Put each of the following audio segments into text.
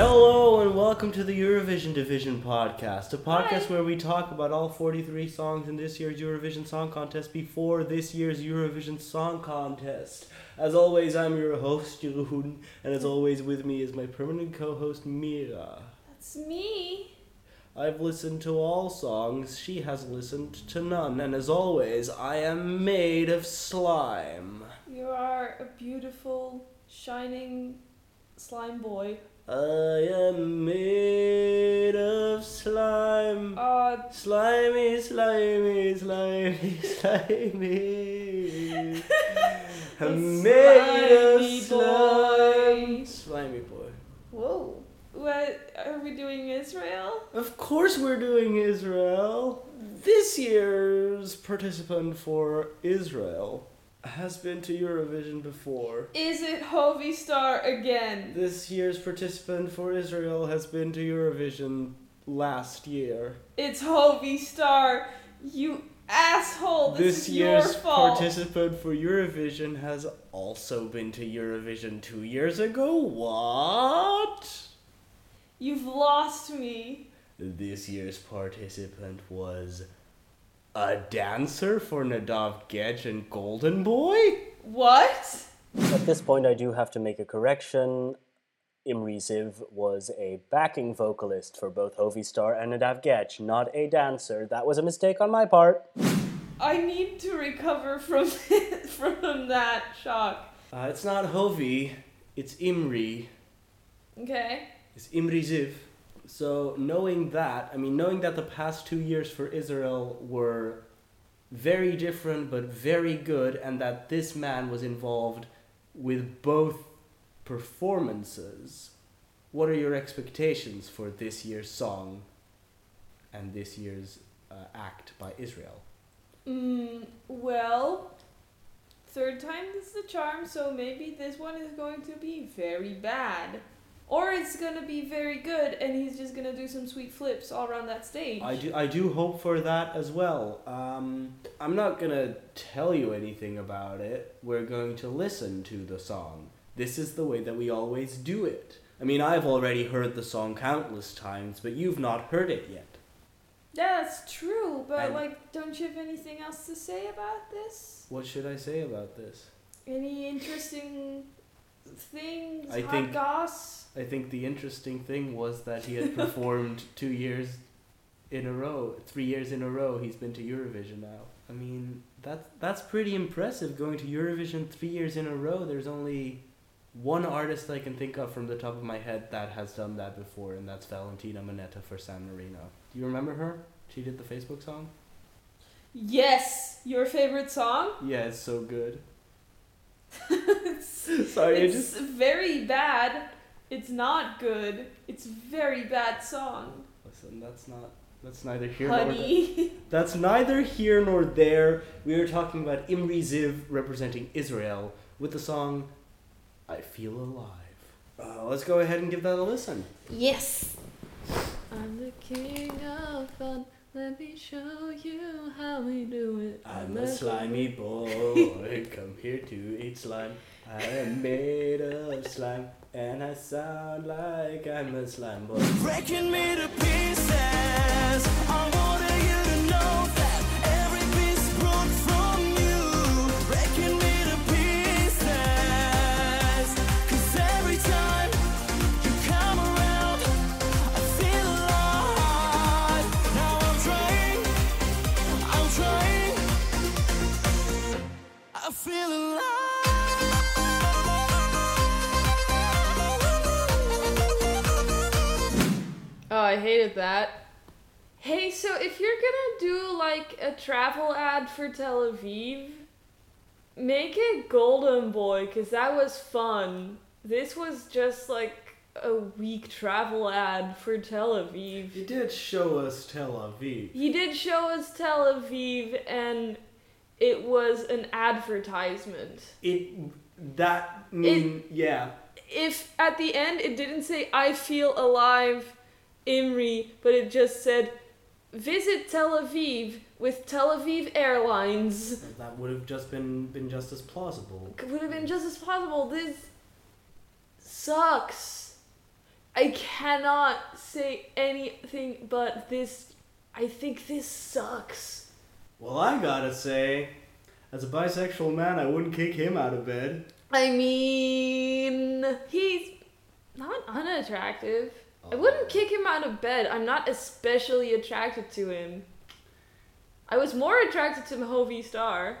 Hello and welcome to the Eurovision Division podcast, a podcast Hi. where we talk about all 43 songs in this year's Eurovision Song Contest before this year's Eurovision Song Contest. As always, I'm your host, Jeroen, and as always, with me is my permanent co host, Mira. That's me. I've listened to all songs, she has listened to none, and as always, I am made of slime. You are a beautiful, shining slime boy. I am made of slime. Uh, Slimy, slimy, slimy, slimy. I'm made of slime. boy. Slimy boy. whoa. What are we doing, Israel? Of course, we're doing Israel. This year's participant for Israel has been to Eurovision before. Is it Hovi Star again? This year's participant for Israel has been to Eurovision last year. It's Hovi Star. You asshole. This, this is year's your fault. participant for Eurovision has also been to Eurovision two years ago. What? You've lost me. This year's participant was a dancer for Nadav Guedj and Golden Boy? What? At this point, I do have to make a correction. Imri Ziv was a backing vocalist for both Hovi Star and Nadav Guedj, not a dancer. That was a mistake on my part. I need to recover from from that shock. Uh, it's not Hovi, it's Imri. Okay. It's Imri Ziv. So knowing that, I mean, knowing that the past two years for Israel were very different but very good, and that this man was involved with both performances, what are your expectations for this year's song and this year's uh, act by Israel? Mm, well, third time is the charm, so maybe this one is going to be very bad. Or it's gonna be very good and he's just gonna do some sweet flips all around that stage. I do, I do hope for that as well. Um, I'm not gonna tell you anything about it. We're going to listen to the song. This is the way that we always do it. I mean, I've already heard the song countless times, but you've not heard it yet. Yeah, that's true, but And- like, don't you have anything else to say about this? What should I say about this? Any interesting things? I hot think- goss? I think the interesting thing was that he had performed two years in a row, three years in a row. He's been to Eurovision now. I mean, that's that's pretty impressive. Going to Eurovision three years in a row. There's only one artist I can think of from the top of my head that has done that before, and that's Valentina Monetta for San Marino. Do you remember her? She did the Facebook song. Yes! Your favorite song? Yeah, it's so good. it's Sorry, it's just very bad. It's not good. It's very bad song. listen. That's not. That's neither here nor there. That's neither here nor there. We are talking about Imri Ziv representing Israel with the song I Feel Alive. Uh, let's go ahead and give that a listen. yes. I'm the king of fun. Let me show you how we do it. I'm a slimy boy, come here to eat slime. I am made of slime, and I sound like I'm a slime boy. Breaking me to pieces. That. Hey, so if you're gonna do like a travel ad for Tel Aviv, make it Golden Boy, because that was fun. This was just like a weak travel ad for Tel Aviv. He did show us Tel Aviv. He did show us Tel Aviv, and it was an advertisement. It that mean yeah. If at the end it didn't say "I feel alive," Imri, but it just said "Visit Tel Aviv with Tel Aviv Airlines," That would have just been been just as plausible. would have been just as possible. This sucks. I cannot say anything but this. I think this sucks. Well, I gotta say, as a bisexual man, I wouldn't kick him out of bed. I mean, he's not unattractive. I wouldn't kick him out of bed. I'm not especially attracted to him. I was more attracted to Hovi Star.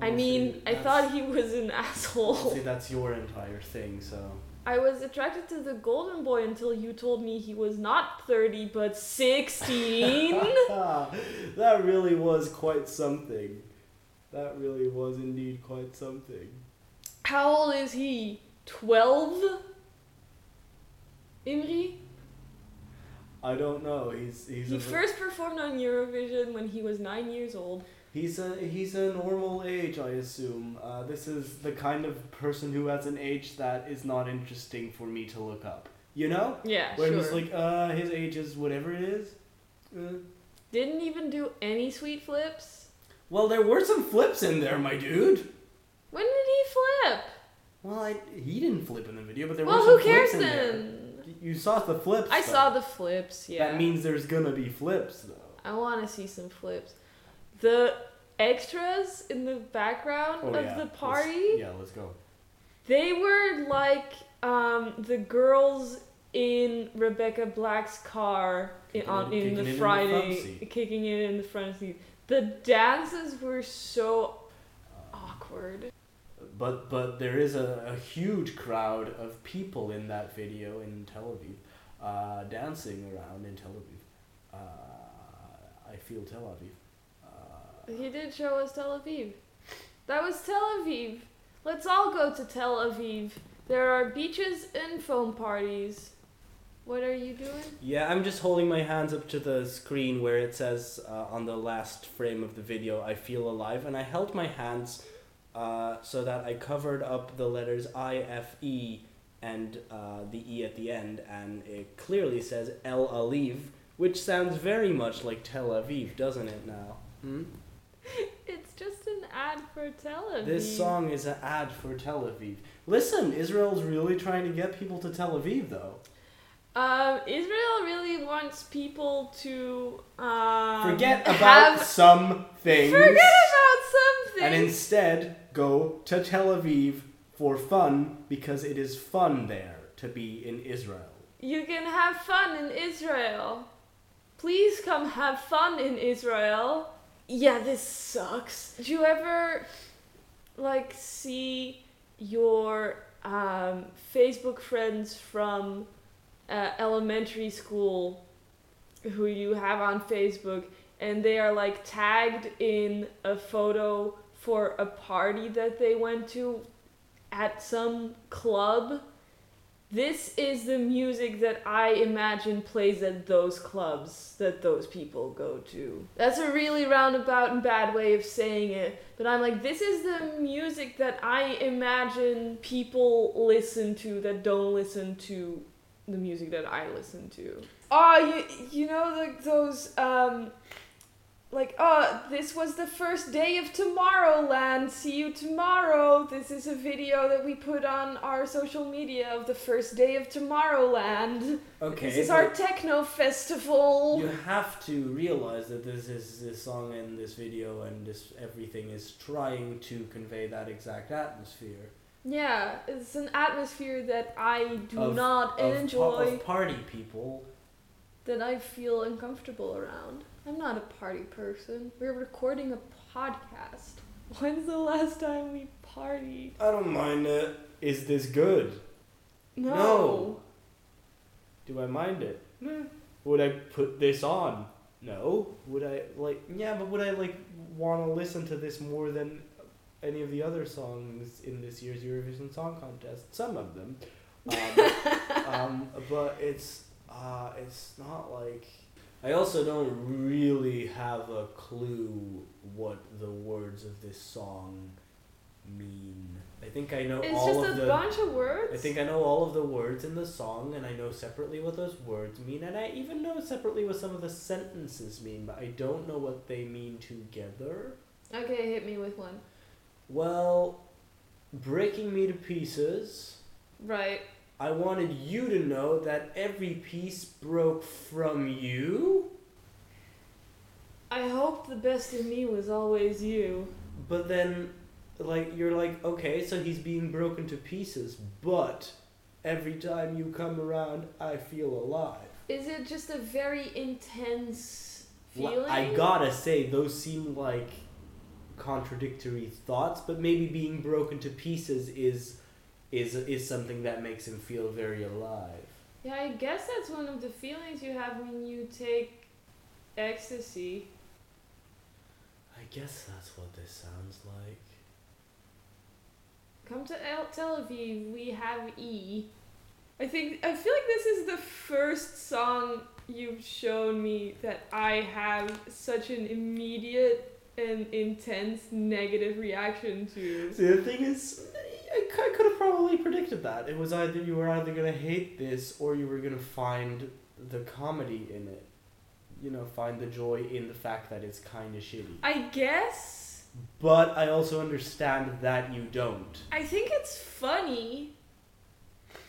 I mean, see, I thought he was an See, asshole. that's your entire thing, so. I was attracted to the golden boy until you told me he was not 30 but 16. that really was quite something. That really was indeed quite something. How old is he? 12? Imri? I don't know. He's he's He first performed on Eurovision when he was 9 years old. he's a he's a normal age, I assume. Uh, this is the kind of person who has an age that is not interesting for me to look up. You know, Yeah, where sure. like, uh, his age is whatever it is. Uh, Didn't even do any sweet flips. well, there were some flips in there, my dude. When did he flip? Well, I, he didn't flip in the video, but there well, were some flips in there. Well, who cares then? You saw the flips. I though. saw the flips, yeah. That means there's gonna be flips, though. I want to see some flips. The extras in the background Oh, of yeah. the Let's- party, yeah, let's go. they were like um, the girls in Rebecca Black's car in, on in the it in the Friday, kicking it in the front seat. The dances were so awkward. But but there is a, a huge crowd of people in that video in Tel Aviv, uh, dancing around in Tel Aviv. Uh, I feel Tel Aviv. Uh, He did show us Tel Aviv. That was Tel Aviv. Let's all go to Tel Aviv. There are beaches and foam parties. What are you doing? yeah, I'm just holding my hands up to the screen where it says uh, on the last frame of the video, "I feel alive," and I held my hands uh, so that I covered up the letters I, F, E, and uh, the E at the end, and it clearly says El Aliv, which sounds very much like Tel Aviv, doesn't it now? Hmm? It's just an ad for Tel Aviv. This song is an ad for Tel Aviv. Listen, Israel's really trying to get people to Tel Aviv, though. Um, Israel really wants people to um, Forget about have, some things. forget about something. and instead go to Tel Aviv for fun because it is fun there to be in Israel. you can have fun in Israel. Please come have fun in Israel. Yeah, this sucks. Do you ever like see your um, Facebook friends from uh, elementary school who you have on Facebook and they are like tagged in a photo for a party that they went to at some club? This is the music that I imagine plays at those clubs that those people go to. That's a really roundabout and bad way of saying it, but I'm like, this is the music that I imagine people listen to that don't listen to the music that I listen to. Oh, you you know the those um like oh this was the first day of Tomorrowland. See you tomorrow. This is a video that we put on our social media of the first day of Tomorrowland. Okay. this is our techno festival. You have to realize that this is this song and this video and this everything is trying to convey that exact atmosphere Yeah, it's an atmosphere that I do Of- not of, pa- enjoy. of party people. That I feel uncomfortable around. I'm not a party person. We're recording a podcast. When's the last time we partied? I don't mind it. Is this good? No. No. Do I mind it? Meh. Would I put this on? No. Would I like? Yeah, but would I like want to listen to this more than any of the other songs in this year's Eurovision Song Contest? Some of them, um, um, but it's uh, it's not like. I also don't really have a clue what the words of this song mean. I think I know It's all just of a the. bunch of words. I think I know all of the words in the song, and I know separately what those words mean, and I even know separately what some of the sentences mean, but I don't know what they mean together. Okay, hit me with one. Well, breaking me to pieces, Right. I wanted you to know that every piece broke from you, I hope the best in me was always you. but then, like, you're like, okay, so he's being broken to pieces, but every time you come around, I feel alive. Is it just a very intense Well, feeling? I gotta say, those seem like contradictory thoughts, but maybe being broken to pieces is is is something that makes him feel very alive. Yeah, I guess that's one of the feelings you have when you take ecstasy. I guess that's what this sounds like. Come to El- Tel Aviv, we have E. I think I feel like this is the first song you've shown me that I have such an immediate and intense negative reaction to. See, the thing is, I could have probably predicted that. It was either you were either gonna hate this or you were gonna find the comedy in it. You know, find the joy in the fact that it's kind of shitty. I guess But I also understand that you don't. I think it's funny.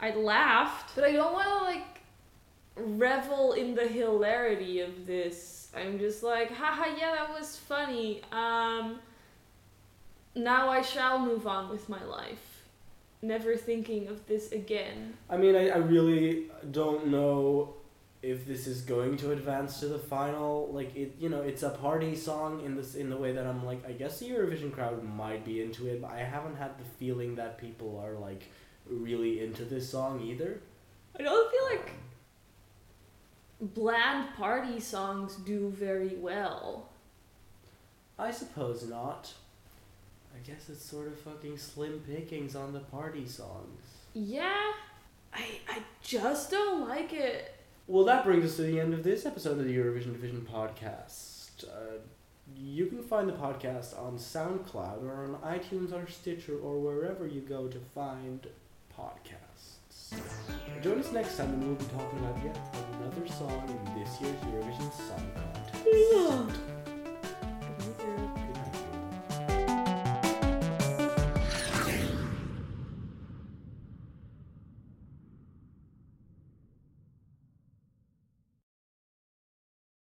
I laughed, but I don't want to like revel in the hilarity of this. I'm just like, haha, yeah, that was funny. Um, now I shall move on with my life, never thinking of this again. I mean, I, I really don't know if this is going to advance to the final. Like it, you know, it's a party song in this in the way that I'm like, I guess the Eurovision crowd might be into it, but I haven't had the feeling that people are like really into this song either. I don't feel like bland party songs do very well. I suppose not. I guess it's sort of fucking slim pickings on the party songs. Yeah, I I just don't like it. Well, that brings us to the end of this episode of the Eurovision Division podcast. Uh, you can find the podcast on SoundCloud or on iTunes or Stitcher or wherever you go to find podcasts. Join us next time and we'll be talking about yet another song in this year's Eurovision Song Contest.